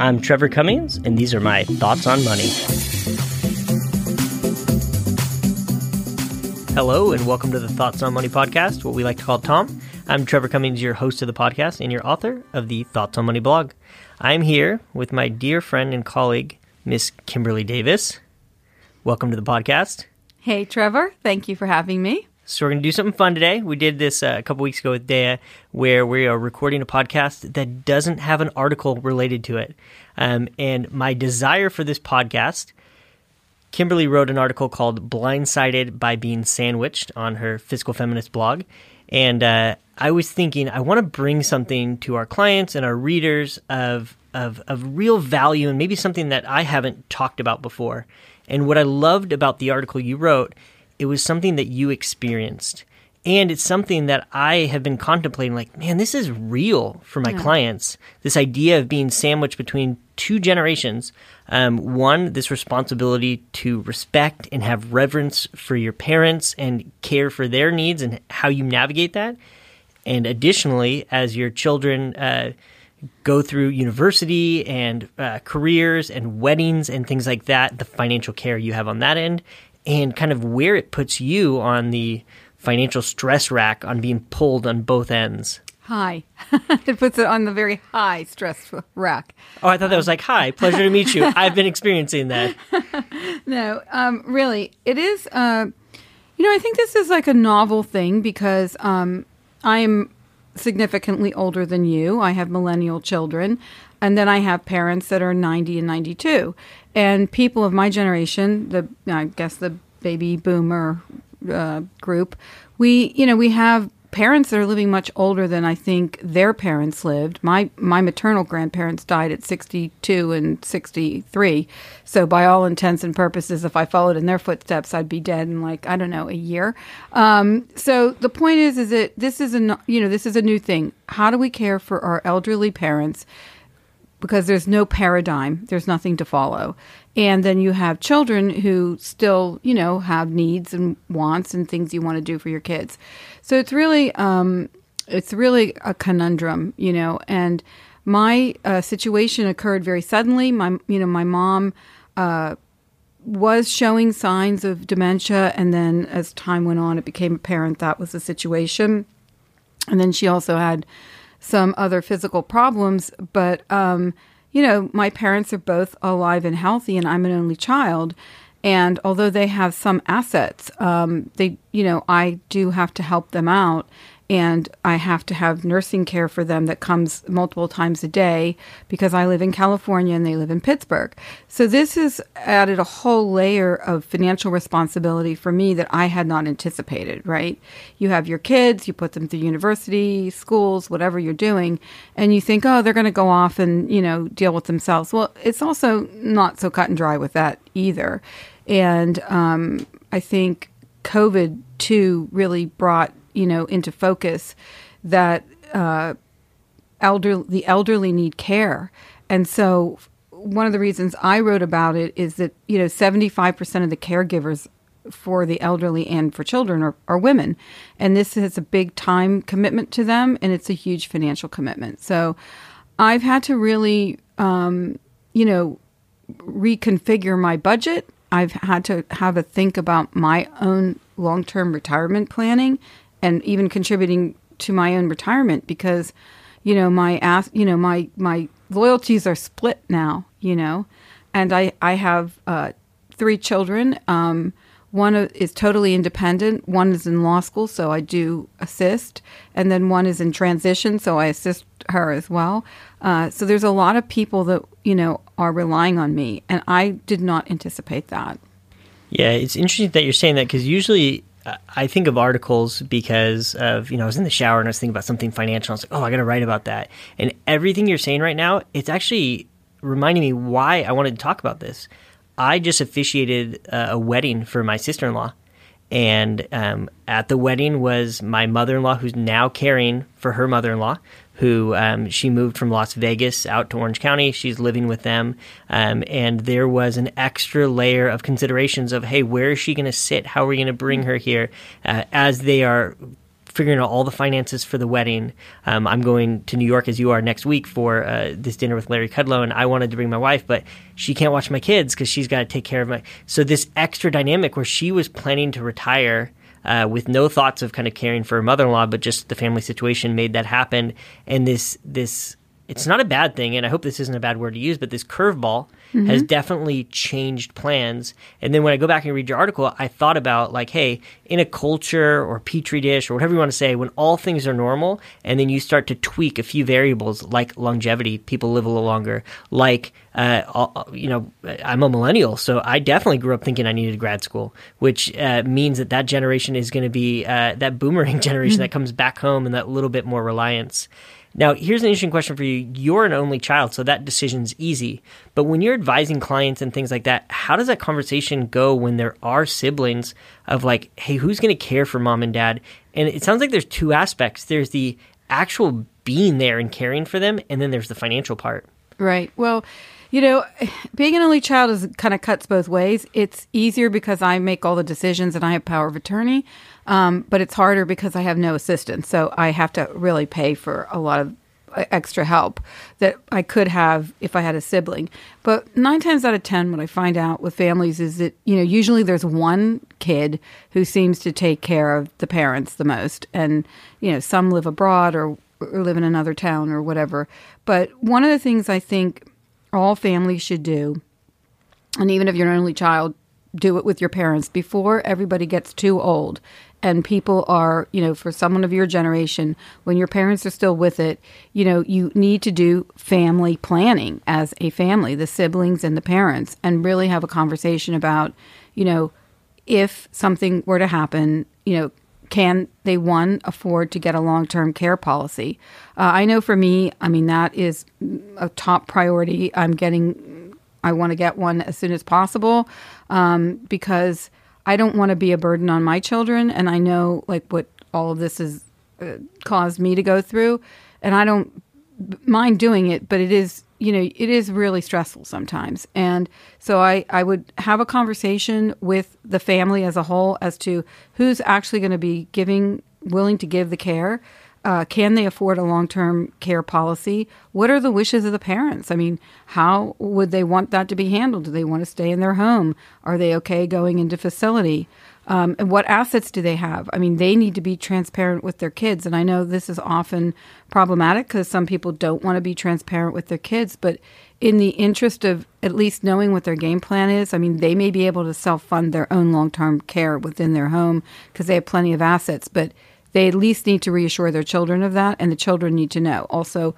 I'm Trevor Cummings, and these are my thoughts on money. Hello, and welcome to the Thoughts on Money podcast, what we like to call Tom. I'm Trevor Cummings, your host of the podcast and your author of the Thoughts on Money blog. I'm here with my dear friend and colleague, Miss Kimberly Davis. Welcome to the podcast. Hey, Trevor. Thank you for having me. So we're going to do something fun today. We did this uh, a couple weeks ago with Dea, where we are recording a podcast that doesn't have an article related to it. Um, and my desire for this podcast, Kimberly wrote an article called "Blindsided by Being Sandwiched" on her Fiscal Feminist blog, and uh, I was thinking I want to bring something to our clients and our readers of of of real value and maybe something that I haven't talked about before. And what I loved about the article you wrote it was something that you experienced. And it's something that I have been contemplating like, man, this is real for my yeah. clients. This idea of being sandwiched between two generations. Um, one, this responsibility to respect and have reverence for your parents and care for their needs and how you navigate that. And additionally, as your children uh, go through university and uh, careers and weddings and things like that, the financial care you have on that end and kind of where it puts you on the financial stress rack on being pulled on both ends. High. it puts it on the very high stress rack. Oh, I thought that was like, hi, pleasure to meet you. I've been experiencing that. no, um, really, it is. Uh, you know, I think this is like a novel thing because um, I'm significantly older than you. I have millennial children. And then I have parents that are 90 and 92. And people of my generation, the I guess the baby boomer uh, group, we, you know, we have parents that are living much older than I think their parents lived. My my maternal grandparents died at 62 and 63. So by all intents and purposes if I followed in their footsteps I'd be dead in like I don't know a year. Um, so the point is is that this is a you know this is a new thing. How do we care for our elderly parents? Because there's no paradigm, there's nothing to follow. And then you have children who still, you know, have needs and wants and things you want to do for your kids. So it's really, um, it's really a conundrum, you know. And my uh, situation occurred very suddenly. My, you know, my mom uh, was showing signs of dementia, and then as time went on, it became apparent that was the situation. And then she also had some other physical problems, but um, you know, my parents are both alive and healthy, and I'm an only child. And although they have some assets, um, they, you know, I do have to help them out and I have to have nursing care for them that comes multiple times a day because I live in California and they live in Pittsburgh. So this has added a whole layer of financial responsibility for me that I had not anticipated, right? You have your kids, you put them through university, schools, whatever you're doing, and you think, "Oh, they're going to go off and, you know, deal with themselves." Well, it's also not so cut and dry with that either. And um, I think COVID too really brought you know into focus that uh, elder the elderly need care, and so one of the reasons I wrote about it is that you know seventy five percent of the caregivers for the elderly and for children are, are women, and this is a big time commitment to them, and it's a huge financial commitment. So I've had to really, um, you know, reconfigure my budget. I've had to have a think about my own long term retirement planning and even contributing to my own retirement because you know my ask you know my my loyalties are split now you know and i i have uh, three children. Um, one is totally independent one is in law school so i do assist and then one is in transition so i assist her as well. Uh, so there's a lot of people that you know are relying on me and i did not anticipate that. Yeah it's interesting that you're saying that because usually I think of articles because of, you know, I was in the shower and I was thinking about something financial. I was like, oh, I got to write about that. And everything you're saying right now, it's actually reminding me why I wanted to talk about this. I just officiated a wedding for my sister in law. And um, at the wedding was my mother in law, who's now caring for her mother in law who um, she moved from Las Vegas out to Orange County. She's living with them. Um, and there was an extra layer of considerations of, hey, where is she going to sit? How are we going to bring her here? Uh, as they are figuring out all the finances for the wedding. Um, I'm going to New York as you are next week for uh, this dinner with Larry Kudlow, and I wanted to bring my wife, but she can't watch my kids because she's got to take care of my. So this extra dynamic where she was planning to retire. Uh, with no thoughts of kind of caring for her mother-in-law, but just the family situation made that happen. And this this it's not a bad thing, and I hope this isn't a bad word to use, but this curveball mm-hmm. has definitely changed plans. And then when I go back and read your article, I thought about like, hey, in a culture or petri dish or whatever you want to say, when all things are normal, and then you start to tweak a few variables like longevity, people live a little longer, like uh, you know, I'm a millennial, so I definitely grew up thinking I needed grad school, which uh, means that that generation is going to be uh, that boomerang generation that comes back home and that little bit more reliance. Now, here's an interesting question for you. You're an only child, so that decision's easy. But when you're advising clients and things like that, how does that conversation go when there are siblings of like, hey, who's going to care for mom and dad? And it sounds like there's two aspects there's the actual being there and caring for them, and then there's the financial part. Right. Well, you know, being an only child is kind of cuts both ways. It's easier because I make all the decisions and I have power of attorney. Um, but it's harder because I have no assistance. So I have to really pay for a lot of uh, extra help that I could have if I had a sibling. But nine times out of 10, what I find out with families is that, you know, usually there's one kid who seems to take care of the parents the most. And, you know, some live abroad or, or live in another town or whatever. But one of the things I think all families should do, and even if you're an only child, do it with your parents before everybody gets too old. And people are, you know, for someone of your generation, when your parents are still with it, you know, you need to do family planning as a family, the siblings and the parents, and really have a conversation about, you know, if something were to happen, you know, can they one afford to get a long-term care policy? Uh, I know for me, I mean that is a top priority. I'm getting, I want to get one as soon as possible um, because I don't want to be a burden on my children, and I know like what all of this has uh, caused me to go through, and I don't mind doing it, but it is you know it is really stressful sometimes, and so I I would have a conversation with the family as a whole as to who's actually going to be giving willing to give the care uh, can they afford a long term care policy? What are the wishes of the parents? I mean, how would they want that to be handled? Do they want to stay in their home? Are they okay going into facility? Um, and what assets do they have? I mean, they need to be transparent with their kids. And I know this is often problematic because some people don't want to be transparent with their kids. But in the interest of at least knowing what their game plan is, I mean, they may be able to self fund their own long term care within their home because they have plenty of assets. But they at least need to reassure their children of that, and the children need to know. Also,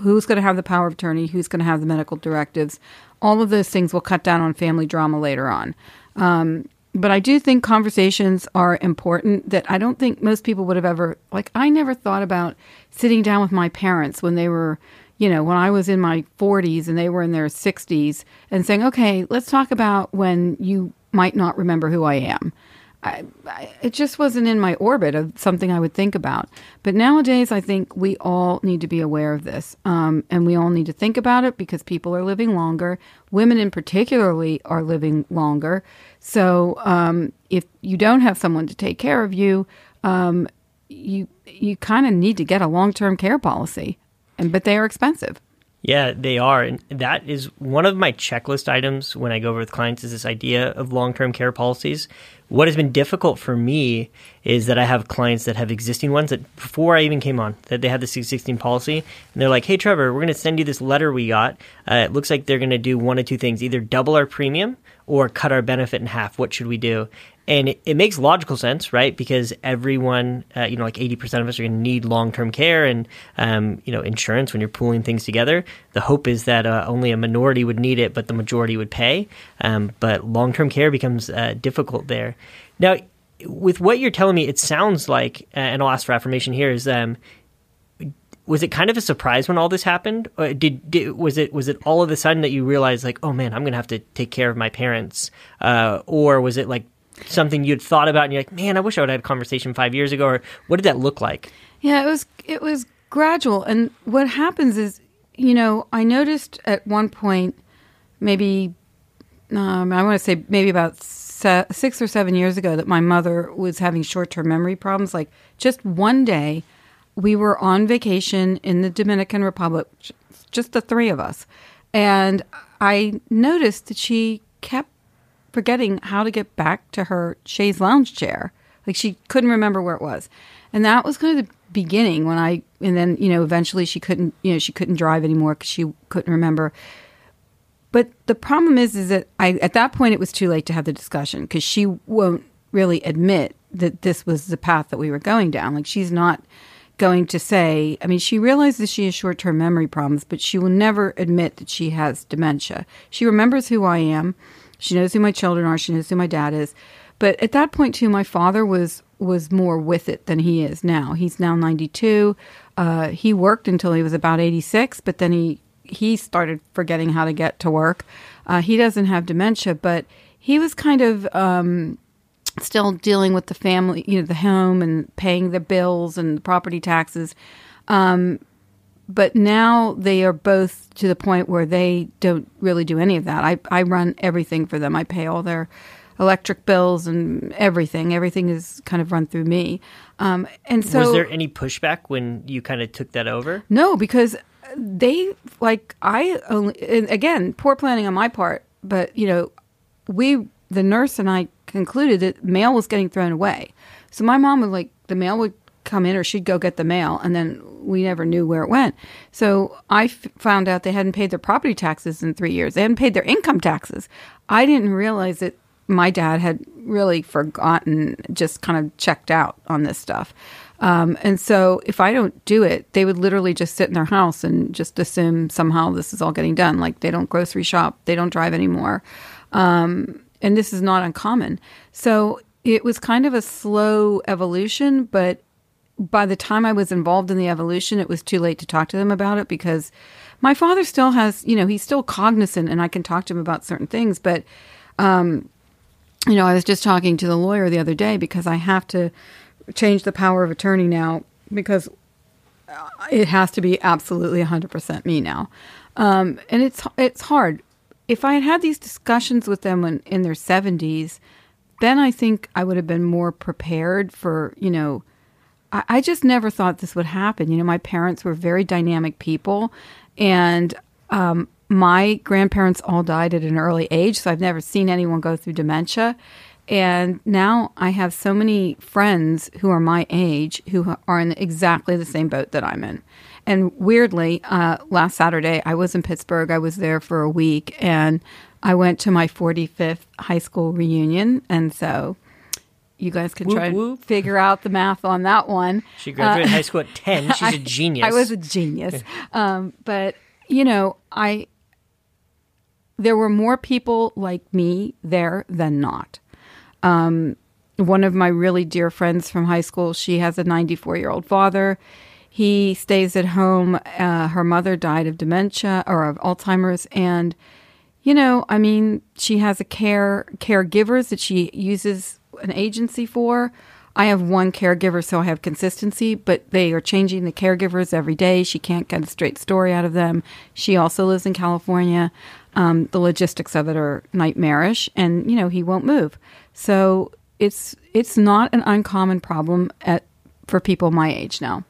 who's going to have the power of attorney, who's going to have the medical directives. All of those things will cut down on family drama later on. Um, but I do think conversations are important that I don't think most people would have ever, like, I never thought about sitting down with my parents when they were, you know, when I was in my 40s and they were in their 60s and saying, okay, let's talk about when you might not remember who I am. I, I, it just wasn't in my orbit of something I would think about. But nowadays, I think we all need to be aware of this, um, and we all need to think about it because people are living longer. Women, in particularly, are living longer. So, um, if you don't have someone to take care of you, um, you you kind of need to get a long term care policy, and but they are expensive. Yeah, they are. And that is one of my checklist items when I go over with clients is this idea of long-term care policies. What has been difficult for me is that I have clients that have existing ones that before I even came on, that they had this existing policy, and they're like, "Hey, Trevor, we're going to send you this letter we got. Uh, it looks like they're going to do one of two things: either double our premium or cut our benefit in half. What should we do?" and it, it, makes logical sense, right? Because everyone, uh, you know, like eighty percent of us are going to need long term care and um, you know insurance when you're pooling things together. The hope is that uh, only a minority would need it, but the majority would pay. Um, but long term care becomes uh, difficult there. Now, with what you're telling me, it sounds like, uh, and I'll ask for affirmation here, is um, was it kind of a surprise when all this happened? Or did, did, was it was it all of a sudden that you realized like, oh man, I'm gonna have to take care of my parents, uh, or was it like something you'd thought about and you're like, man, I wish I would have had a conversation five years ago? Or what did that look like? Yeah, it was it was gradual. And what happens is, you know, I noticed at one point, maybe um, I want to say maybe about se- six or seven years ago that my mother was having short term memory problems. Like just one day, we were on vacation in the Dominican Republic, just the three of us, and I noticed that she kept forgetting how to get back to her chaise lounge chair. Like she couldn't remember where it was. And that was kind of the beginning when I, and then, you know, eventually she couldn't, you know, she couldn't drive anymore because she couldn't remember. But the problem is, is that I, at that point, it was too late to have the discussion because she won't really admit that this was the path that we were going down. Like she's not going to say, I mean, she realizes she has short term memory problems, but she will never admit that she has dementia. She remembers who I am. She knows who my children are. She knows who my dad is. But at that point, too, my father was was more with it than he is now. He's now 92. Uh, he worked until he was about 86, but then he he started forgetting how to get to work. Uh, he doesn't have dementia, but he was kind of um, still dealing with the family, you know, the home and paying the bills and the property taxes. Um, but now they are both to the point where they don't really do any of that. I, I run everything for them. I pay all their electric bills and everything. Everything is kind of run through me. Um, and so, was there any pushback when you kind of took that over? No, because they like I only and again poor planning on my part. But you know, we the nurse and I concluded that mail was getting thrown away. So my mom would like the mail would come in or she'd go get the mail and then we never knew where it went. So I f- found out they hadn't paid their property taxes in 3 years. They hadn't paid their income taxes. I didn't realize that my dad had really forgotten, just kind of checked out on this stuff. Um, and so if I don't do it, they would literally just sit in their house and just assume somehow this is all getting done. Like they don't grocery shop, they don't drive anymore. Um, and this is not uncommon. So it was kind of a slow evolution, but by the time I was involved in the evolution, it was too late to talk to them about it because my father still has, you know, he's still cognizant and I can talk to him about certain things. But, um, you know, I was just talking to the lawyer the other day because I have to change the power of attorney now because it has to be absolutely 100% me now. Um, and it's it's hard. If I had had these discussions with them when, in their 70s, then I think I would have been more prepared for, you know, I, I just never thought this would happen. You know, my parents were very dynamic people, and um, my grandparents all died at an early age, so I've never seen anyone go through dementia. And now I have so many friends who are my age who are in exactly the same boat that I'm in. And weirdly, uh, last Saturday, I was in Pittsburgh. I was there for a week and I went to my 45th high school reunion. And so you guys can try Whoop, whoop. and figure out the math on that one. She graduated Uh, high school at 10. She's a I- genius. I was a genius. um, but you know, I there were more people like me there than not. Um, one of my really dear friends from high school, she has a 94 year old father. He stays at home. Uh, her mother died of dementia or of Alzheimer's, and you know, I mean, she has a care caregivers that she uses an agency for. I have one caregiver, so I have consistency, but they are changing the caregivers every day. She can't get a straight story out of them. She also lives in California. Um, the logistics of it are nightmarish, and you know he won't move. So it's it's not an uncommon problem at for people my age now.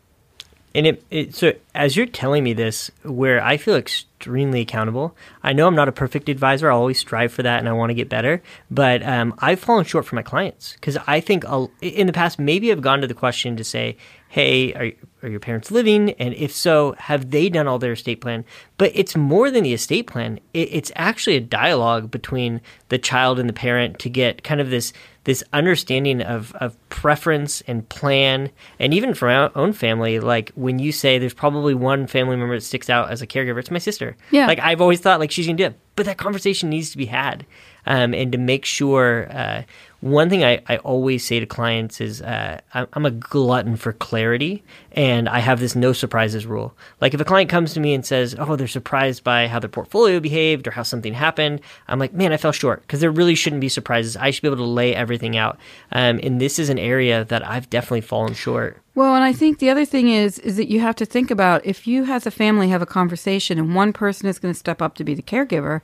And it, it so as you're telling me this, where I feel extremely accountable. I know I'm not a perfect advisor. I always strive for that, and I want to get better. But um, I've fallen short for my clients because I think I'll, in the past maybe I've gone to the question to say, "Hey, are, are your parents living? And if so, have they done all their estate plan?" But it's more than the estate plan. It, it's actually a dialogue between the child and the parent to get kind of this this understanding of, of preference and plan and even from our own family like when you say there's probably one family member that sticks out as a caregiver it's my sister Yeah. like i've always thought like she's gonna do it but that conversation needs to be had um, and to make sure uh, one thing I, I always say to clients is uh, I'm a glutton for clarity, and I have this no surprises rule. Like if a client comes to me and says, "Oh, they're surprised by how their portfolio behaved or how something happened," I'm like, "Man, I fell short," because there really shouldn't be surprises. I should be able to lay everything out. Um, and this is an area that I've definitely fallen short. Well, and I think the other thing is is that you have to think about if you as a family have a conversation and one person is going to step up to be the caregiver,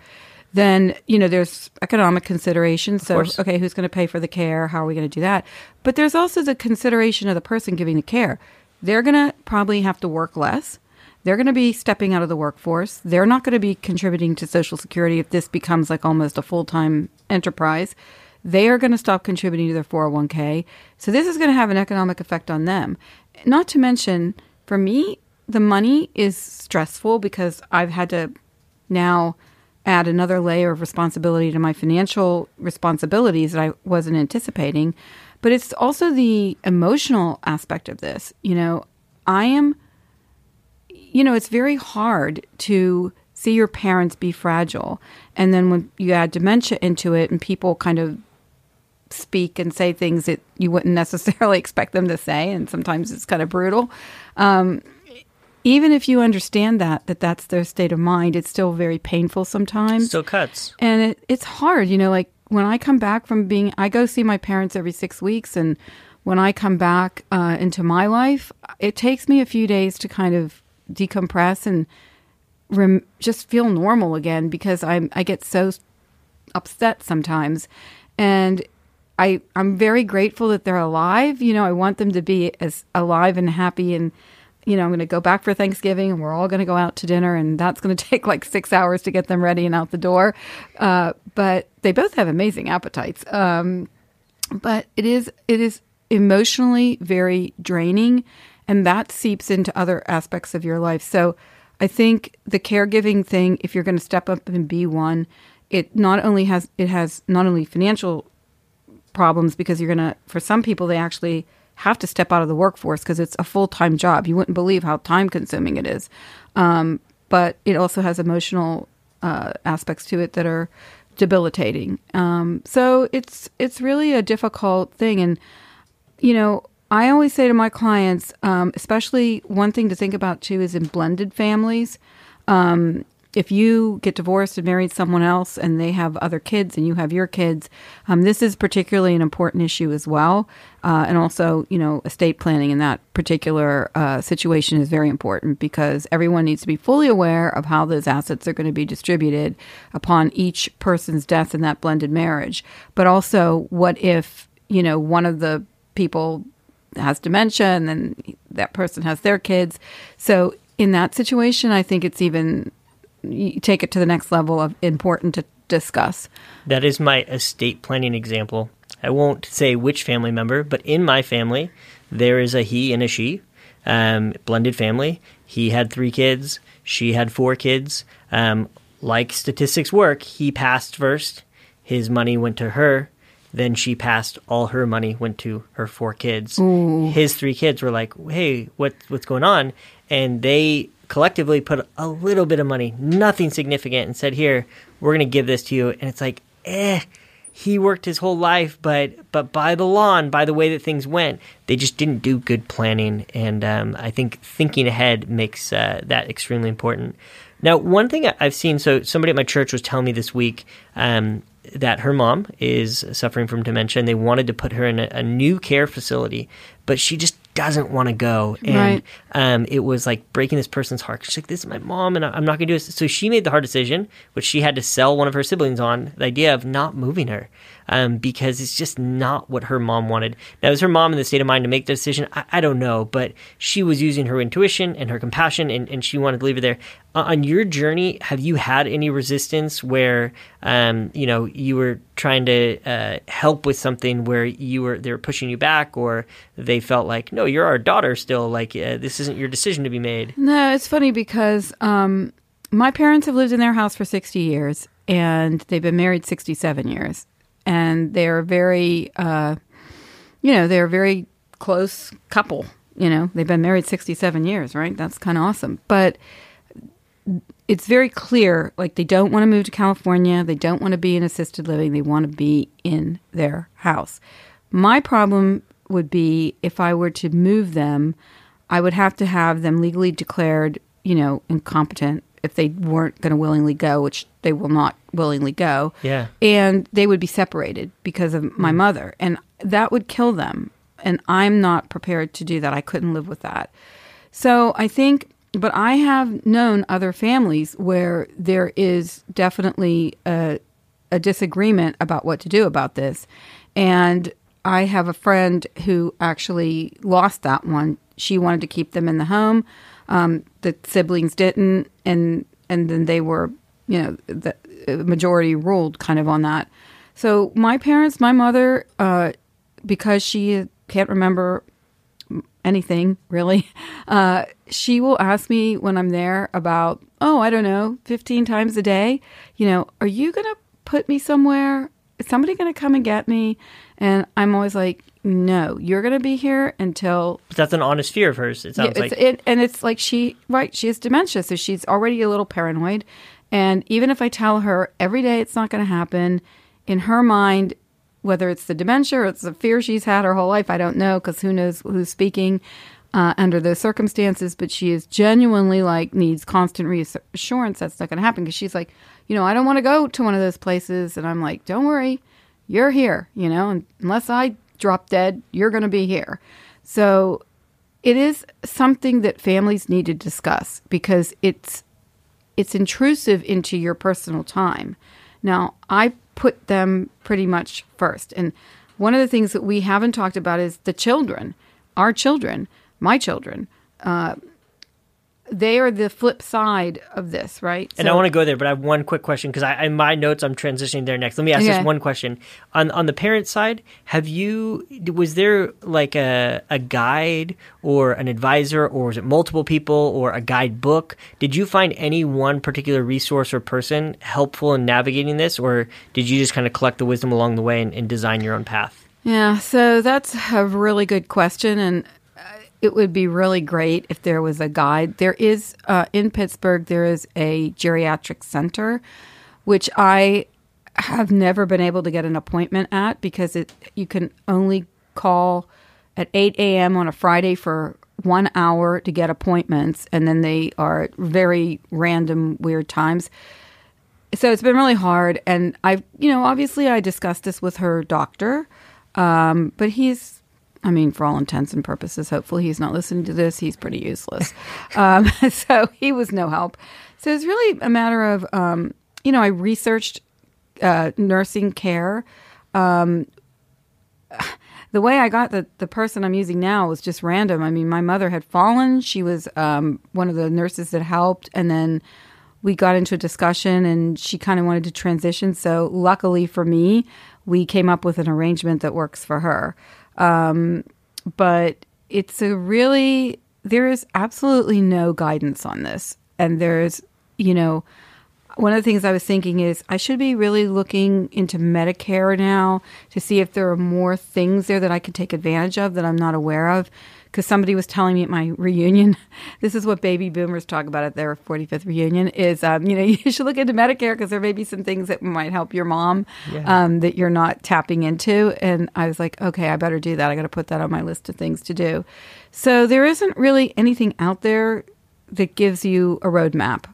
then you know there's economic considerations. So okay, who's going to pay for the care? How are we going to do that? But there's also the consideration of the person giving the care. They're going to probably have to work less. They're going to be stepping out of the workforce. They're not going to be contributing to Social Security if this becomes like almost a full time enterprise. They are going to stop contributing to their 401k. So this is going to have an economic effect on them. Not to mention, for me, the money is stressful because I've had to now add another layer of responsibility to my financial responsibilities that I wasn't anticipating. But it's also the emotional aspect of this. You know, I am, you know, it's very hard to see your parents be fragile. And then when you add dementia into it and people kind of speak and say things that you wouldn't necessarily expect them to say, and sometimes it's kind of brutal. Um, even if you understand that that that's their state of mind, it's still very painful sometimes. Still cuts. and it, it's hard, you know. Like when I come back from being, I go see my parents every six weeks, and when I come back uh, into my life, it takes me a few days to kind of decompress and rem- just feel normal again because I'm I get so upset sometimes, and I I'm very grateful that they're alive. You know, I want them to be as alive and happy and. You know, I'm going to go back for Thanksgiving, and we're all going to go out to dinner, and that's going to take like six hours to get them ready and out the door. Uh, but they both have amazing appetites. Um, but it is it is emotionally very draining, and that seeps into other aspects of your life. So, I think the caregiving thing, if you're going to step up and be one, it not only has it has not only financial problems because you're going to for some people they actually have to step out of the workforce because it's a full-time job. You wouldn't believe how time consuming it is. Um, but it also has emotional uh, aspects to it that are debilitating. Um, so it's it's really a difficult thing. And you know i always say to my clients um, especially one thing to think about too is in blended families. Um, if you get divorced and married someone else and they have other kids and you have your kids, um, this is particularly an important issue as well. Uh, and also, you know, estate planning in that particular uh, situation is very important because everyone needs to be fully aware of how those assets are going to be distributed upon each person's death in that blended marriage. But also, what if, you know, one of the people has dementia and then that person has their kids? So, in that situation, I think it's even take it to the next level of important to discuss. That is my estate planning example. I won't say which family member, but in my family, there is a he and a she, um, blended family. He had three kids, she had four kids. Um, like statistics work, he passed first, his money went to her. Then she passed. All her money went to her four kids. His three kids were like, "Hey, what what's going on?" And they collectively put a little bit of money, nothing significant, and said, "Here, we're going to give this to you." And it's like, eh, he worked his whole life, but but by the law and by the way that things went, they just didn't do good planning. And um, I think thinking ahead makes uh, that extremely important. Now, one thing I've seen, so somebody at my church was telling me this week um, that her mom is suffering from dementia, and they wanted to put her in a, a new care facility, but she just doesn't want to go. And Right. um, it was like breaking this person's heart. She's like, "This is my mom, and I'm not going to do this." So she made the hard decision, which she had to sell one of her siblings on the idea of not moving her, um, because it's just not what her mom wanted. Now, is her mom in the state of mind to make the decision? I, I don't know, but she was using her intuition and her compassion, and, and she wanted to leave her there. Uh, on your journey, have you had any resistance where, um, you know, you were trying to uh, help with something where you were they were pushing you back, or they felt like, no, you're our daughter still. Like uh, this isn't your decision to be made. No, it's funny because um, my parents have lived in their house for 60 years and they've been married 67 years. And they're very, uh, you know, they're a very close couple. You know, they've been married 67 years, right? That's kind of awesome. But it's very clear like they don't want to move to California, they don't want to be in assisted living, they want to be in their house. My problem would be if I were to move them, I would have to have them legally declared, you know, incompetent if they weren't going to willingly go, which they will not willingly go. Yeah. And they would be separated because of my hmm. mother, and that would kill them. And I'm not prepared to do that. I couldn't live with that. So I think but I have known other families where there is definitely a, a disagreement about what to do about this. And I have a friend who actually lost that one. She wanted to keep them in the home. Um, the siblings didn't, and and then they were, you know, the majority ruled kind of on that. So my parents, my mother, uh, because she can't remember anything really, uh, she will ask me when I'm there about, oh, I don't know, 15 times a day, you know, are you going to put me somewhere? Is somebody going to come and get me? And I'm always like, no, you're going to be here until. But that's an honest fear of hers. It sounds yeah, like. It, and it's like she, right, she has dementia. So she's already a little paranoid. And even if I tell her every day it's not going to happen, in her mind, whether it's the dementia or it's the fear she's had her whole life, I don't know because who knows who's speaking uh, under those circumstances. But she is genuinely like needs constant reassurance that's not going to happen because she's like, you know, I don't want to go to one of those places, and I'm like, don't worry, you're here, you know, and unless I drop dead, you're going to be here. So it is something that families need to discuss because it's it's intrusive into your personal time. Now, I put them pretty much first. And one of the things that we haven't talked about is the children, our children, my children. Uh, they are the flip side of this, right? And so, I want to go there, but I have one quick question because I, in my notes I'm transitioning there next. Let me ask okay. this one question on on the parent side. Have you was there like a a guide or an advisor, or was it multiple people or a guidebook? Did you find any one particular resource or person helpful in navigating this, or did you just kind of collect the wisdom along the way and, and design your own path? Yeah, so that's a really good question, and it would be really great if there was a guide. There is uh, in Pittsburgh. There is a geriatric center, which I have never been able to get an appointment at because it you can only call at 8 a.m. on a Friday for one hour to get appointments, and then they are very random, weird times. So it's been really hard, and I, you know, obviously I discussed this with her doctor, um, but he's I mean, for all intents and purposes, hopefully he's not listening to this. He's pretty useless. um, so he was no help. So it's really a matter of, um, you know, I researched uh, nursing care. Um, the way I got the, the person I'm using now was just random. I mean, my mother had fallen. She was um, one of the nurses that helped. And then we got into a discussion and she kind of wanted to transition. So luckily for me, we came up with an arrangement that works for her. Um, but it's a really, there is absolutely no guidance on this. And there's, you know, one of the things I was thinking is I should be really looking into Medicare now to see if there are more things there that I could take advantage of that I'm not aware of because somebody was telling me at my reunion, this is what baby boomers talk about at their 45th reunion is, um, you know, you should look into Medicare because there may be some things that might help your mom yeah. um, that you're not tapping into. And I was like, okay, I better do that. I got to put that on my list of things to do. So there isn't really anything out there that gives you a roadmap.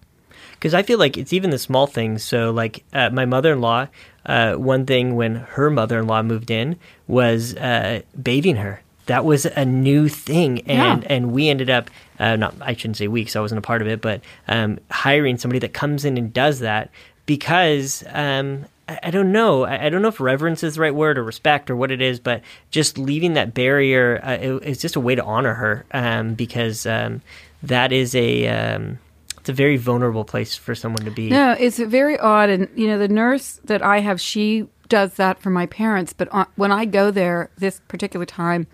Because I feel like it's even the small things. So, like uh, my mother in law, uh, one thing when her mother in law moved in was uh, bathing her that was a new thing, and yeah. and we ended up uh, not I shouldn't say we because I wasn't a part of it, but um, hiring somebody that comes in and does that because um, I, I, don't know I, I, don't know if reverence is the right word or respect or what it is, but just leaving that barrier uh, it, it's just a way to honor her um, because um, that is a um, it's a very vulnerable place for someone to be. No, it's very odd, and you know the nurse that I have, she does that for my parents. But when I go there this particular time,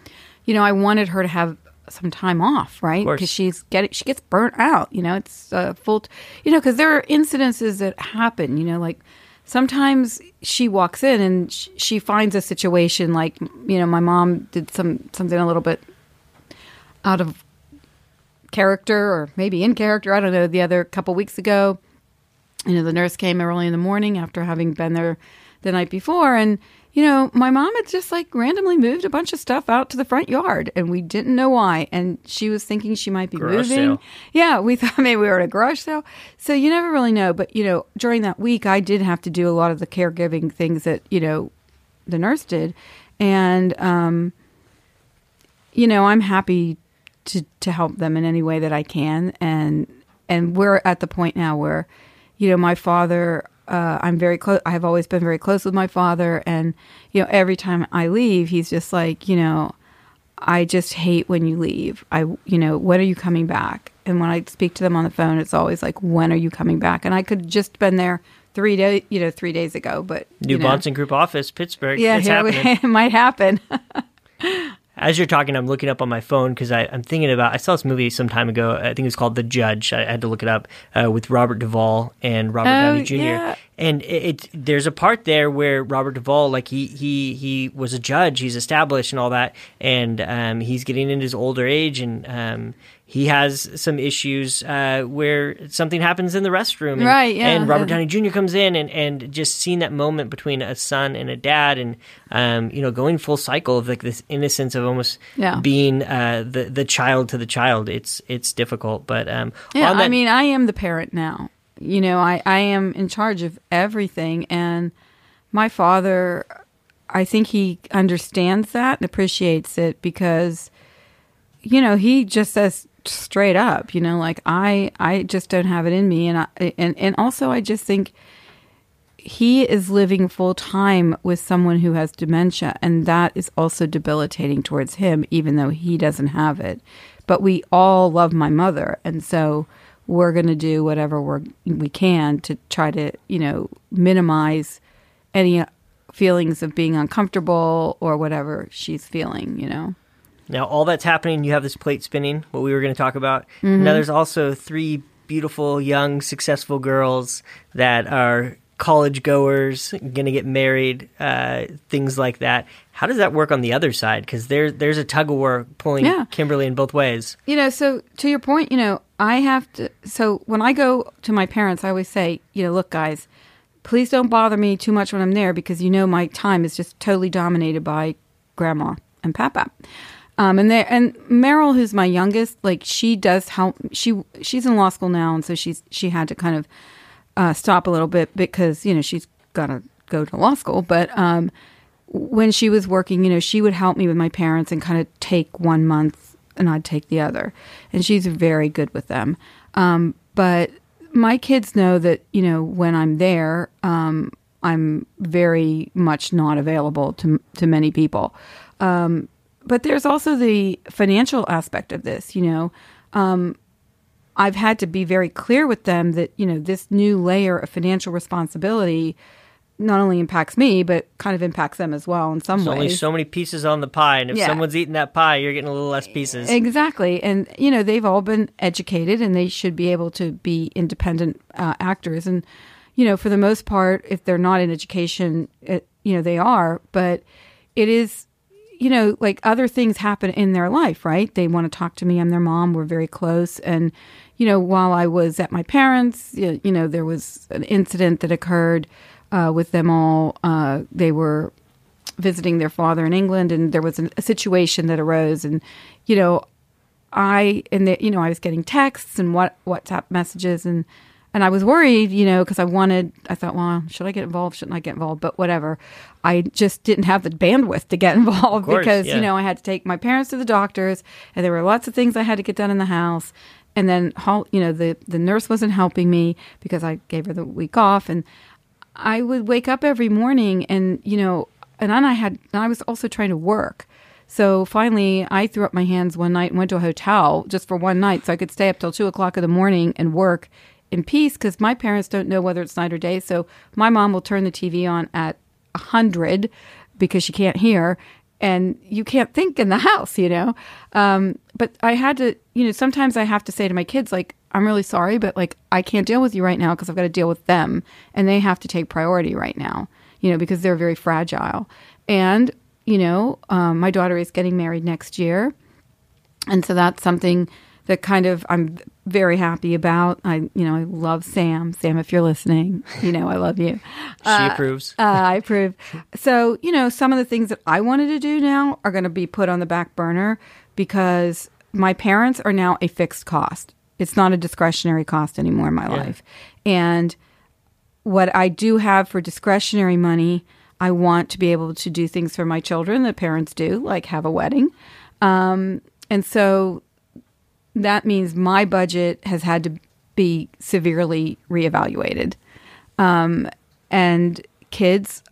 you know, I wanted her to have some time off, right? Because she's getting she gets burnt out. You know, it's uh, full. T- you know, because there are incidences that happen. You know, like sometimes she walks in and sh- she finds a situation like you know my mom did some something a little bit out of character or maybe in character. I don't know. The other couple weeks ago, you know, the nurse came early in the morning after having been there the night before. And, you know, my mom had just like randomly moved a bunch of stuff out to the front yard and we didn't know why. And she was thinking she might be garage moving. Sale. Yeah, we thought maybe we were at a garage sale. So you never really know. But, you know, during that week, I did have to do a lot of the caregiving things that, you know, the nurse did. And, um, you know, I'm happy to to help them in any way that I can, and and we're at the point now where, you know, my father. Uh, I'm very close. I have always been very close with my father, and you know, every time I leave, he's just like, you know, I just hate when you leave. I, you know, when are you coming back? And when I speak to them on the phone, it's always like, when are you coming back? And I could just been there three days, you know, three days ago, but New you know, Bonson Group office, Pittsburgh. yeah, it's here we- it might happen. As you're talking, I'm looking up on my phone because I'm thinking about. I saw this movie some time ago. I think it was called The Judge. I had to look it up uh, with Robert Duvall and Robert Oh, Downey Jr. yeah. And it, it there's a part there where Robert Duvall, like he he he was a judge, he's established and all that, and um, he's getting into his older age, and um, he has some issues uh, where something happens in the restroom, and, Right, yeah. And Robert Downey Jr. comes in, and and just seeing that moment between a son and a dad, and um, you know, going full cycle of like this innocence of almost Yeah. being uh, the the child to the child. It's it's difficult, but um, Yeah, that, I mean, I am the parent now. You know, I, I am in charge of everything. And my father, I think he understands that and appreciates it because, you know, he just says straight up, you know, like I, I just don't have it in me. And I, and, and also I just think he is living full time with someone who has dementia, and that is also debilitating towards him, even though he doesn't have it. But we all love my mother, and so we're going to do whatever we're, we can to try to, you know, minimize any feelings of being uncomfortable or whatever she's feeling, you know. Now, all that's happening, you have this plate spinning, what we were going to talk about. Mm-hmm. Now, there's also three beautiful, young, successful girls that are college goers, going to get married, uh, things like that. How does that work on the other side? Because there, there's a tug of war pulling Yeah. Kimberly in both ways. You know, so to your point, you know, I have to. So when I go to my parents, I always say, you know, look, guys, please don't bother me too much when I'm there because you know my time is just totally dominated by grandma and papa. Um, and there and Meryl, who's my youngest, like she does help. She she's in law school now, and so she's she had to kind of uh, stop a little bit because you know she's got to go to law school. But um, when she was working, you know, she would help me with my parents and kind of take one month and I'd take the other. And she's very good with them. Um, but my kids know that, you know, when I'm there, um, I'm very much not available to, to many people. Um, but there's also the financial aspect of this, you know. Um, I've had to be very clear with them that, you know, this new layer of financial responsibility not only impacts me, but kind of impacts them as well in some There's ways. only so many pieces on the pie, and if Yeah. someone's eating that pie, you're getting a little less pieces. Exactly. And, you know, they've all been educated and they should be able to be independent uh, actors. And, you know, for the most part, if they're not in education, it, you know, they are. But it is, you know, like other things happen in their life, right? They want to talk to me. I'm their mom. We're very close. And, you know, while I was at my parents', you know, there was an incident that occurred uh, with them all. Uh, they were visiting their father in England, and there was an, a situation that arose, and you know, I and the, you know I was getting texts and what WhatsApp messages, and and I was worried, you know, because I wanted. I thought, well, should I get involved? Shouldn't I get involved? But whatever. I just didn't have the bandwidth to get involved course, because yeah. you know I had to take my parents to the doctors, and there were lots of things I had to get done in the house. And then, you know, the the nurse wasn't helping me because I gave her the week off, and I would wake up every morning and, you know, and then I had, and I was also trying to work. So finally, I threw up my hands one night and went to a hotel just for one night so I could stay up till two o'clock in the morning and work in peace because my parents don't know whether it's night or day. So my mom will turn the TV on at 100 because she can't hear and you can't think in the house, you know. Um, but I had to, you know, sometimes I have to say to my kids, like, I'm really sorry, but like, I can't deal with you right now because I've got to deal with them, and they have to take priority right now, you know, because they're very fragile. And you know, um, my daughter is getting married next year, and so that's something that kind of I'm very happy about. I, you know, I love Sam. Sam, if you're listening, you know I love you. she approves. Uh, I approve. So, you know, some of the things that I wanted to do now are going to be put on the back burner because my parents are now a fixed cost. It's not a discretionary cost anymore in my Yeah. life. And what I do have for discretionary money, I want to be able to do things for my children that parents do, like have a wedding. Um, and so that means my budget has had to be severely reevaluated. Um, and kids,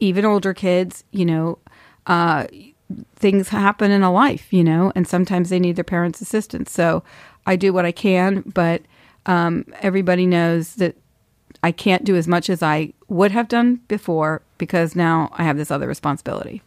even older kids, you know, uh, things happen in a life, you know, and sometimes they need their parents' assistance. So I do what I can, but um, everybody knows that I can't do as much as I would have done before because now I have this other responsibility.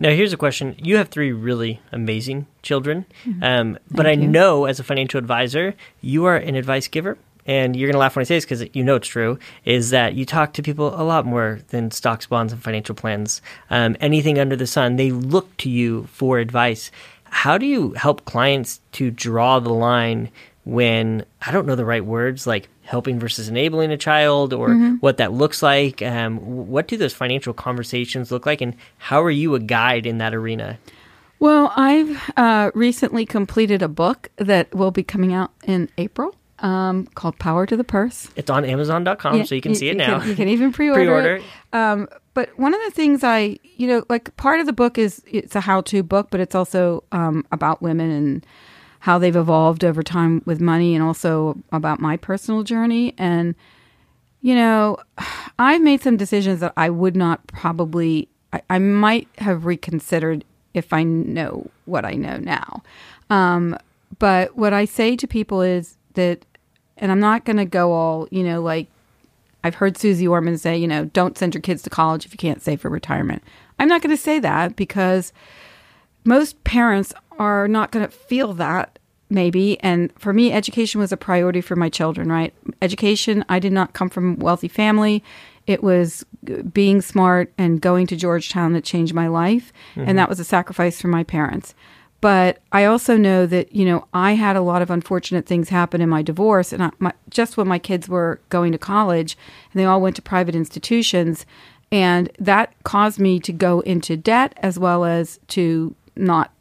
Now, here's a question. You have three really amazing children, Mm-hmm. um, but I you. know as a financial advisor, you are an advice giver. And you're going to laugh when I say this because you know it's true, is that you talk to people a lot more than stocks, bonds, and financial plans. Um, anything under the sun, they look to you for advice. How do you help clients to draw the line when, I don't know the right words, like helping versus enabling a child or Mm-hmm. what that looks like? Um, what do those financial conversations look like? And how are you a guide in that arena? Well, I've uh, recently completed a book that will be coming out in April um, called Power to the Purse. It's on Amazon.com, Yeah, so you can see it now. Can, you can even pre-order, Pre-order. it. Um, but one of the things I, you know, like part of the book is it's a how-to book, but it's also um, about women and how they've evolved over time with money, and also about my personal journey. And you know, I've made some decisions that I would not probably, I, I might have reconsidered if I know what I know now. Um, but what I say to people is that, and I'm not going to go all, you know, like I've heard Susie Orman say, you know, don't send your kids to college if you can't save for retirement. I'm not going to say that because most parents are not going to feel that maybe and for me education was a priority for my children right? Education i did not come from a wealthy family. It was being smart and going to georgetown that changed my life and that mm-hmm. was a sacrifice for my parents. But i also know that you know i had a lot of unfortunate things happen in my divorce and I, my, just when my kids were going to college and they all went to private institutions and that caused me to go into debt as well as to not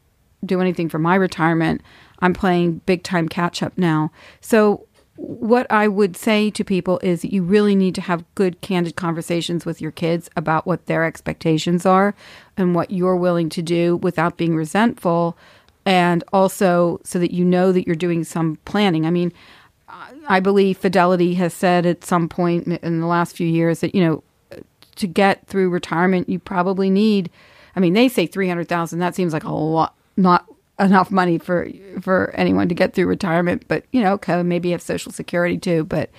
do anything for my retirement. I'm playing big time catch up now. So, what I would say to people is that you really need to have good, candid conversations with your kids about what their expectations are and what you're willing to do without being resentful. And also, so that you know that you're doing some planning. I mean, I believe Fidelity has said at some point in the last few years that, you know, to get through retirement, you probably need. I mean, they say three hundred thousand. That seems like a lot, not enough money for for anyone to get through retirement. But you know, okay, maybe have Social Security too. But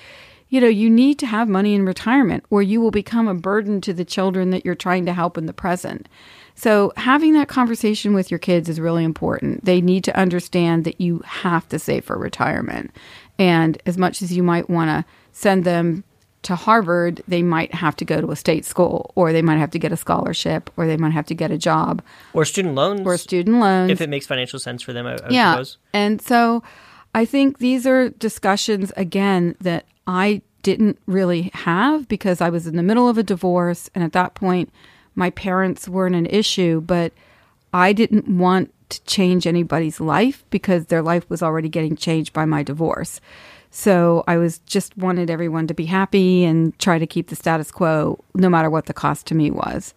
you know, you need to have money in retirement, or you will become a burden to the children that you're trying to help in the present. So, having that conversation with your kids is really important. They need to understand that you have to save for retirement. And as much as you might want to send them to Harvard, they might have to go to a state school, or they might have to get a scholarship, or they might have to get a job, Or student loans, or student loans. if it makes financial sense for them, I, I yeah. suppose. And so I think these are discussions, again, that I didn't really have because I was in the middle of a divorce. And at that point, my parents weren't an issue, but I didn't want to change anybody's life because their life was already getting changed by my divorce. So I was just wanted everyone to be happy and try to keep the status quo no matter what the cost to me was.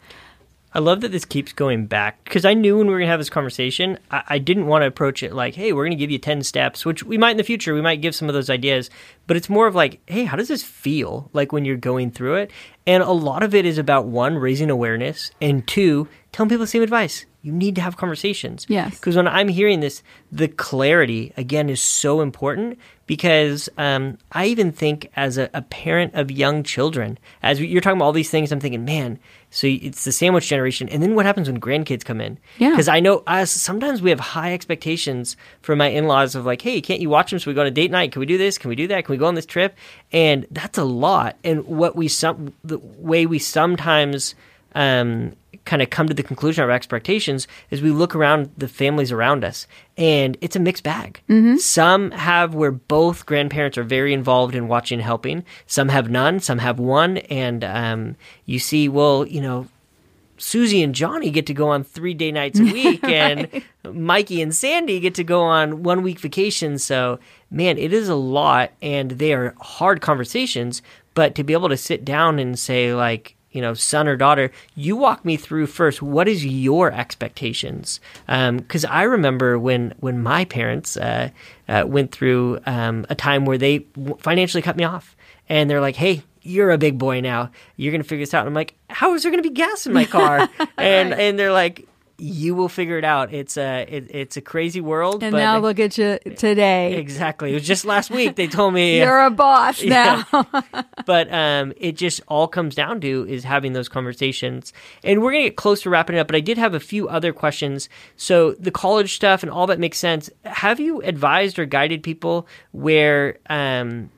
I love that this keeps going back because I knew when we were going to have this conversation, I, I didn't want to approach it like, hey, we're going to give you 10 steps, which we might in the future. We might give some of those ideas, but it's more of like, hey, how does this feel like when you're going through it? And a lot of it is about one, raising awareness, and two, telling people the same advice. You need to have conversations. Yes. Because when I'm hearing this, the clarity, again, is so important because um, I even think as a, a parent of young children, as we, you're talking about all these things, I'm thinking, man, so it's the sandwich generation. And then what happens when grandkids come in? Yeah. Because I know us, sometimes we have high expectations for my in laws of like, hey, can't you watch them? So we go on a date night. Can we do this? Can we do that? Can we go on this trip? And that's a lot. And what we, some, the way we sometimes, um, kind of come to the conclusion of our expectations is we look around the families around us and it's a mixed bag. Some have where both grandparents are very involved in watching and helping. Some have none. Some have one. And um, you see, well, you know, Susie and Johnny get to go on three day nights a week, and Mikey and Sandy get to go on one week vacation. So, man, it is a lot, and they are hard conversations. But to be able to sit down and say, like, you know son or daughter you walk me through first what is your expectations? Because um, i remember when when my parents uh, uh, went through um, a time where they financially cut me off. And they're like hey you're a big boy now. You're gonna figure this out. And i'm like how is there gonna be gas in my car? And and they're like you will figure it out. It's a it, it's a crazy world. And now look at you today. Exactly. It was just last week they told me you're a boss now. but um, it just all comes down to is having those conversations. And we're gonna get close to wrapping it up. But I did have a few other questions. So the college stuff and all that makes sense. Have you advised or guided people where um,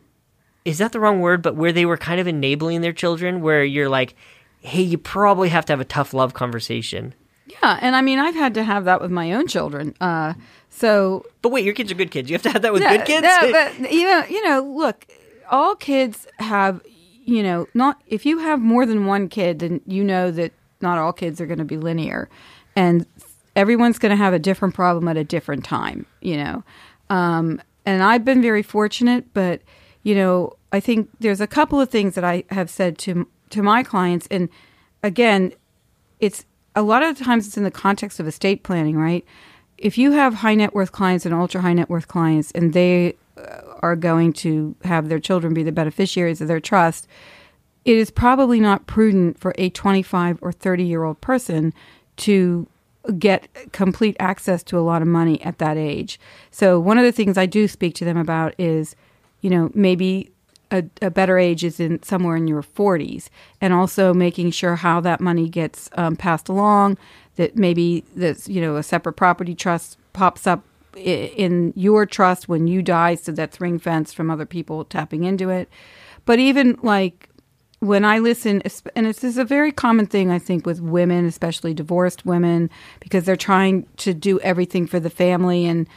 is that the wrong word? But where they were kind of enabling their children, where you're like, hey, you probably have to have a tough love conversation. Yeah, and I mean, I've had to have that with my own children. Uh, so, but wait, your kids are good kids. You have to have that with no, good kids. No, but you know, you know, look, all kids have, you know, not if you have more than one kid, then you know that not all kids are going to be linear, and everyone's going to have a different problem at a different time. You know, um, and I've been very fortunate, but you know, I think there's a couple of things that I have said to to my clients, and again, it's a lot of the times it's in the context of estate planning, right? If you have high net worth clients and ultra high net worth clients, and they uh, are going to have their children be the beneficiaries of their trust, it is probably not prudent for a 25 or 30 year old person to get complete access to a lot of money at that age. So, one of the things I do speak to them about is, you know, maybe a, a, better age is in somewhere in your 40s and also making sure how that money gets um, passed along that maybe that's you know a separate property trust pops up in your trust when you die so that's ring fenced from other people tapping into it. But even like when I listen, and this is a very common thing, I think, with women, especially divorced women, because they're trying to do everything for the family and,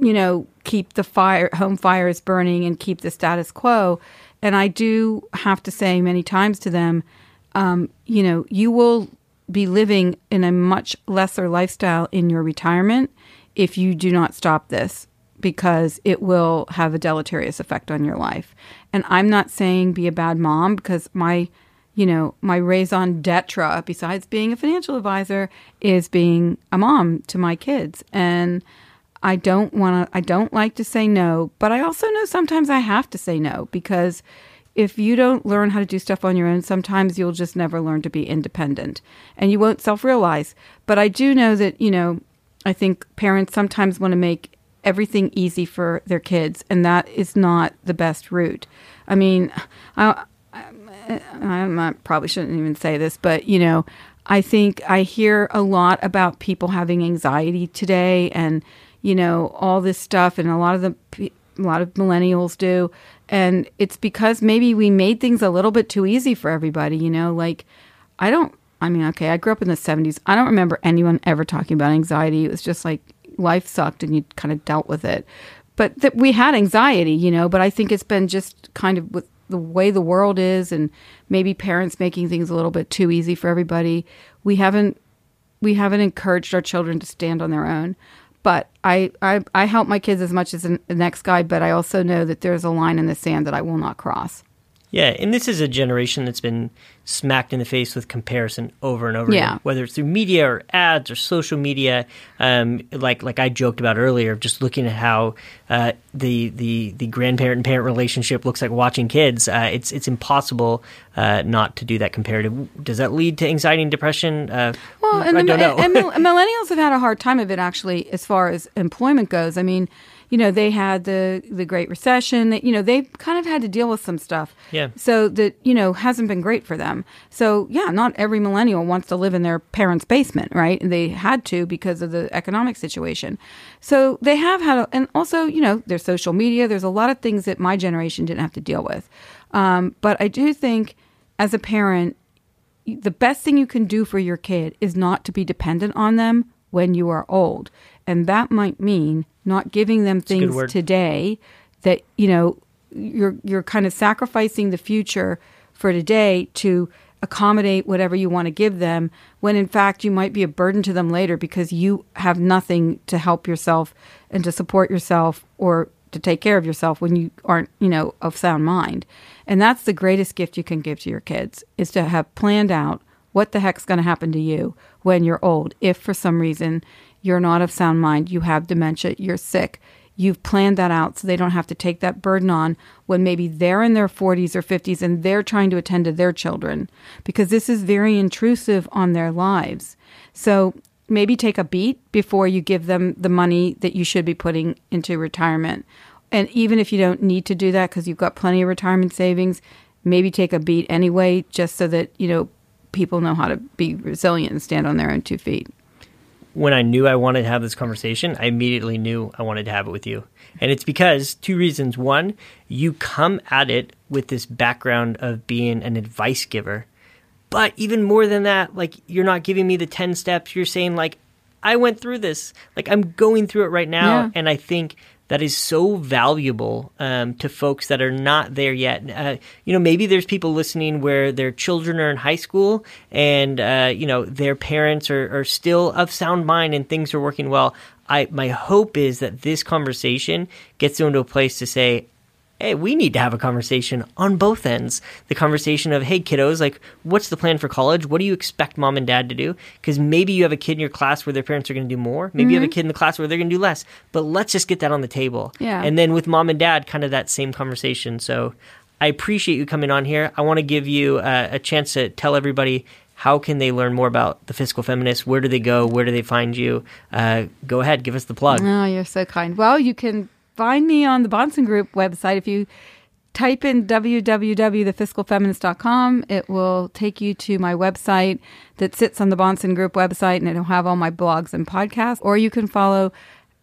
you know, keep the fire, home fires burning and keep the status quo. And I do have to say many times to them, um, you know, you will be living in a much lesser lifestyle in your retirement if you do not stop this because it will have a deleterious effect on your life. And I'm not saying be a bad mom because my, you know, my raison d'etre, besides being a financial advisor, is being a mom to my kids. And I don't want to, I don't like to say no, but I also know sometimes I have to say no because if you don't learn how to do stuff on your own, sometimes you'll just never learn to be independent and you won't self realize. But I do know that, you know, I think parents sometimes want to make everything easy for their kids, and that is not the best route. I mean, I, I, probably shouldn't even say this, but you know, I think I hear a lot about people having anxiety today, and you know, all this stuff, and a lot of the a lot of millennials do, and it's because maybe we made things a little bit too easy for everybody. You know, like I don't. I mean, okay, I grew up in the 70s. I don't remember anyone ever talking about anxiety. It was just like life sucked and you kind of dealt with it. But that we had anxiety, you know, but I think it's been just kind of with the way the world is and maybe parents making things a little bit too easy for everybody. We haven't we haven't encouraged our children to stand on their own. But I, I, I help my kids as much as the next guy, but I also know that there's a line in the sand that I will not cross. Yeah, and this is a generation that's been smacked in the face with comparison over and over yeah. again, whether it's through media or ads or social media. Um, like like I joked about earlier, just looking at how uh, the the the grandparent and parent relationship looks like watching kids. Uh, it's it's impossible uh, not to do that comparative. Does that lead to anxiety and depression? Uh, well, and, the, and, and millennials have had a hard time of it actually, as far as employment goes. I mean you know, they had the the Great Recession. That you know, they kind of had to deal with some stuff. Yeah. So that you know hasn't been great for them. So yeah, not every millennial wants to live in their parents' basement, right? And they had to because of the economic situation. So they have had, a, and also you know, there's social media. There's a lot of things that my generation didn't have to deal with. Um, but I do think, as a parent, the best thing you can do for your kid is not to be dependent on them when you are old. And that might mean not giving them things today that, you know, you're you're kind of sacrificing the future for today to accommodate whatever you want to give them when in fact you might be a burden to them later because you have nothing to help yourself and to support yourself or to take care of yourself when you aren't, you know, of sound mind. And that's the greatest gift you can give to your kids is to have planned out what the heck's going to happen to you when you're old. If for some reason you're not of sound mind, you have dementia, you're sick, you've planned that out so they don't have to take that burden on when maybe they're in their 40s or 50s and they're trying to attend to their children because this is very intrusive on their lives. So maybe take a beat before you give them the money that you should be putting into retirement. And even if you don't need to do that because you've got plenty of retirement savings, maybe take a beat anyway, just so that, you know, people know how to be resilient and stand on their own two feet when I knew I wanted to have this conversation, I immediately knew I wanted to have it with you. And it's because two reasons. One, you come at it with this background of being an advice giver. But even more than that, like you're not giving me the 10 steps. You're saying like I went through this. Like I'm going through it right now yeah. and I think that is so valuable um, to folks that are not there yet. Uh, you know, maybe there's people listening where their children are in high school and uh, you know their parents are, are still of sound mind and things are working well. I my hope is that this conversation gets them to a place to say, hey, we need to have a conversation on both ends. The conversation of, hey, kiddos, like, what's the plan for college? What do you expect mom and dad to do? Because maybe you have a kid in your class where their parents are going to do more. Maybe mm-hmm. you have a mm-hmm. kid in the class where they're going to do less. But let's just get that on the table. Yeah. And then with mom and dad, kind of that same conversation. So I appreciate you coming on here. I want to give you uh, a chance to tell everybody how can they learn more about the fiscal feminist where do they go where do they find you uh, go ahead give us the plug oh you're so kind well you can find me on the Bahnsen Group website. If you type in www.thefiscalfeminist.com, it will take you to my website that sits on the Bahnsen Group website and it'll have all my blogs and podcasts. Or you can follow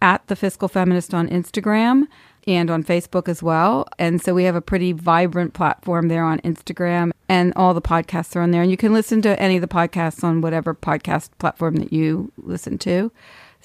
at the Fiscal Feminist on Instagram and on Facebook as well. And so we have a pretty vibrant platform there on Instagram and all the podcasts are on there. And you can listen to any of the podcasts on whatever podcast platform that you listen to.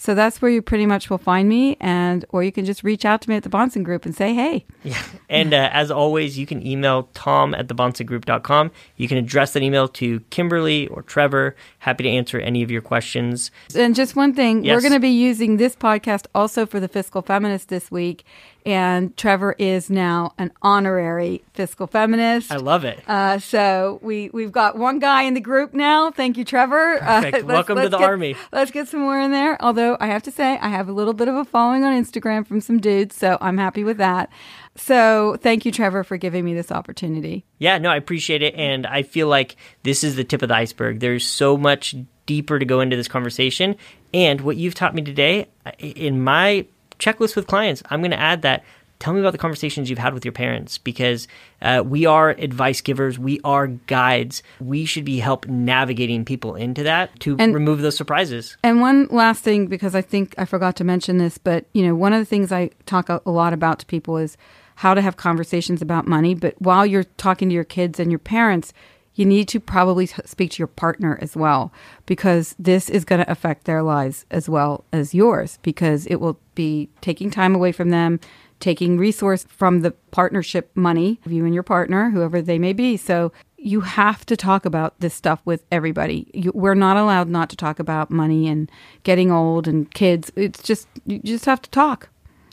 So that's where you pretty much will find me, and or you can just reach out to me at the Bahnsen Group and say, hey. Yeah. And uh, as always, you can email tom at thebahnsengroup.com. You can address that email to Kimberly or Trevor. Happy to answer any of your questions. And just one thing, yes. we're going to be using this podcast also for the Fiscal Feminist this week and Trevor is now an honorary fiscal feminist. I love it. Uh, so we we've got one guy in the group now. Thank you, Trevor. Uh, let's, Welcome let's to the get, army. Let's get some more in there. Although I have to say, I have a little bit of a following on Instagram from some dudes, so I'm happy with that. So thank you, Trevor, for giving me this opportunity. Yeah, no, I appreciate it, and I feel like this is the tip of the iceberg. There's so much deeper to go into this conversation, and what you've taught me today, in my checklist with clients. I'm going to add that. Tell me about the conversations you've had with your parents because uh, we are advice givers. We are guides. We should be help navigating people into that to and, remove those surprises. And one last thing, because I think I forgot to mention this, but you know, one of the things I talk a, a lot about to people is how to have conversations about money. But while you're talking to your kids and your parents, you need to probably speak to your partner as well because this is going to affect their lives as well as yours because it will be taking time away from them taking resource from the partnership money of you and your partner whoever they may be. So you have to talk about this stuff with everybody. You, we're not allowed not to talk about money and getting old and kids. It's just you just have to talk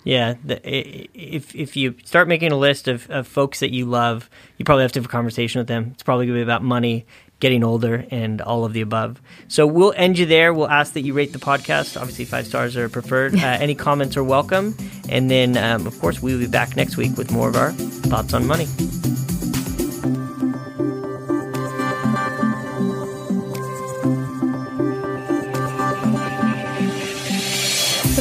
yeah, the, if if you start making a list of, of folks that you love, you probably have to have a conversation with them. It's probably going to be about money, getting older, and all of the above. So we'll end you there. We'll ask that you rate the podcast. Obviously, five stars are preferred. Uh, any comments are welcome. And then, um, of course, we'll be back next week with more of our thoughts on money.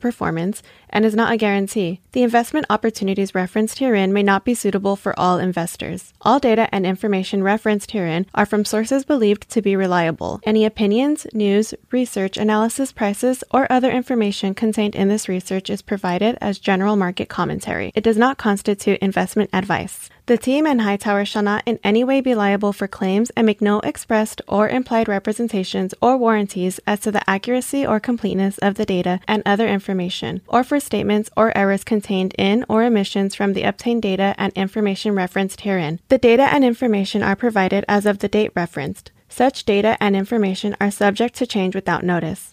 performance and is not a guarantee. The investment opportunities referenced herein may not be suitable for all investors. All data and information referenced herein are from sources believed to be reliable. Any opinions, news, research, analysis, prices, or other information contained in this research is provided as general market commentary. It does not constitute investment advice. The team and Hightower shall not in any way be liable for claims and make no expressed or implied representations or warranties as to the accuracy or completeness of the data and other information, or for statements or errors contained in or omissions from the obtained data and information referenced herein. The data and information are provided as of the date referenced. Such data and information are subject to change without notice.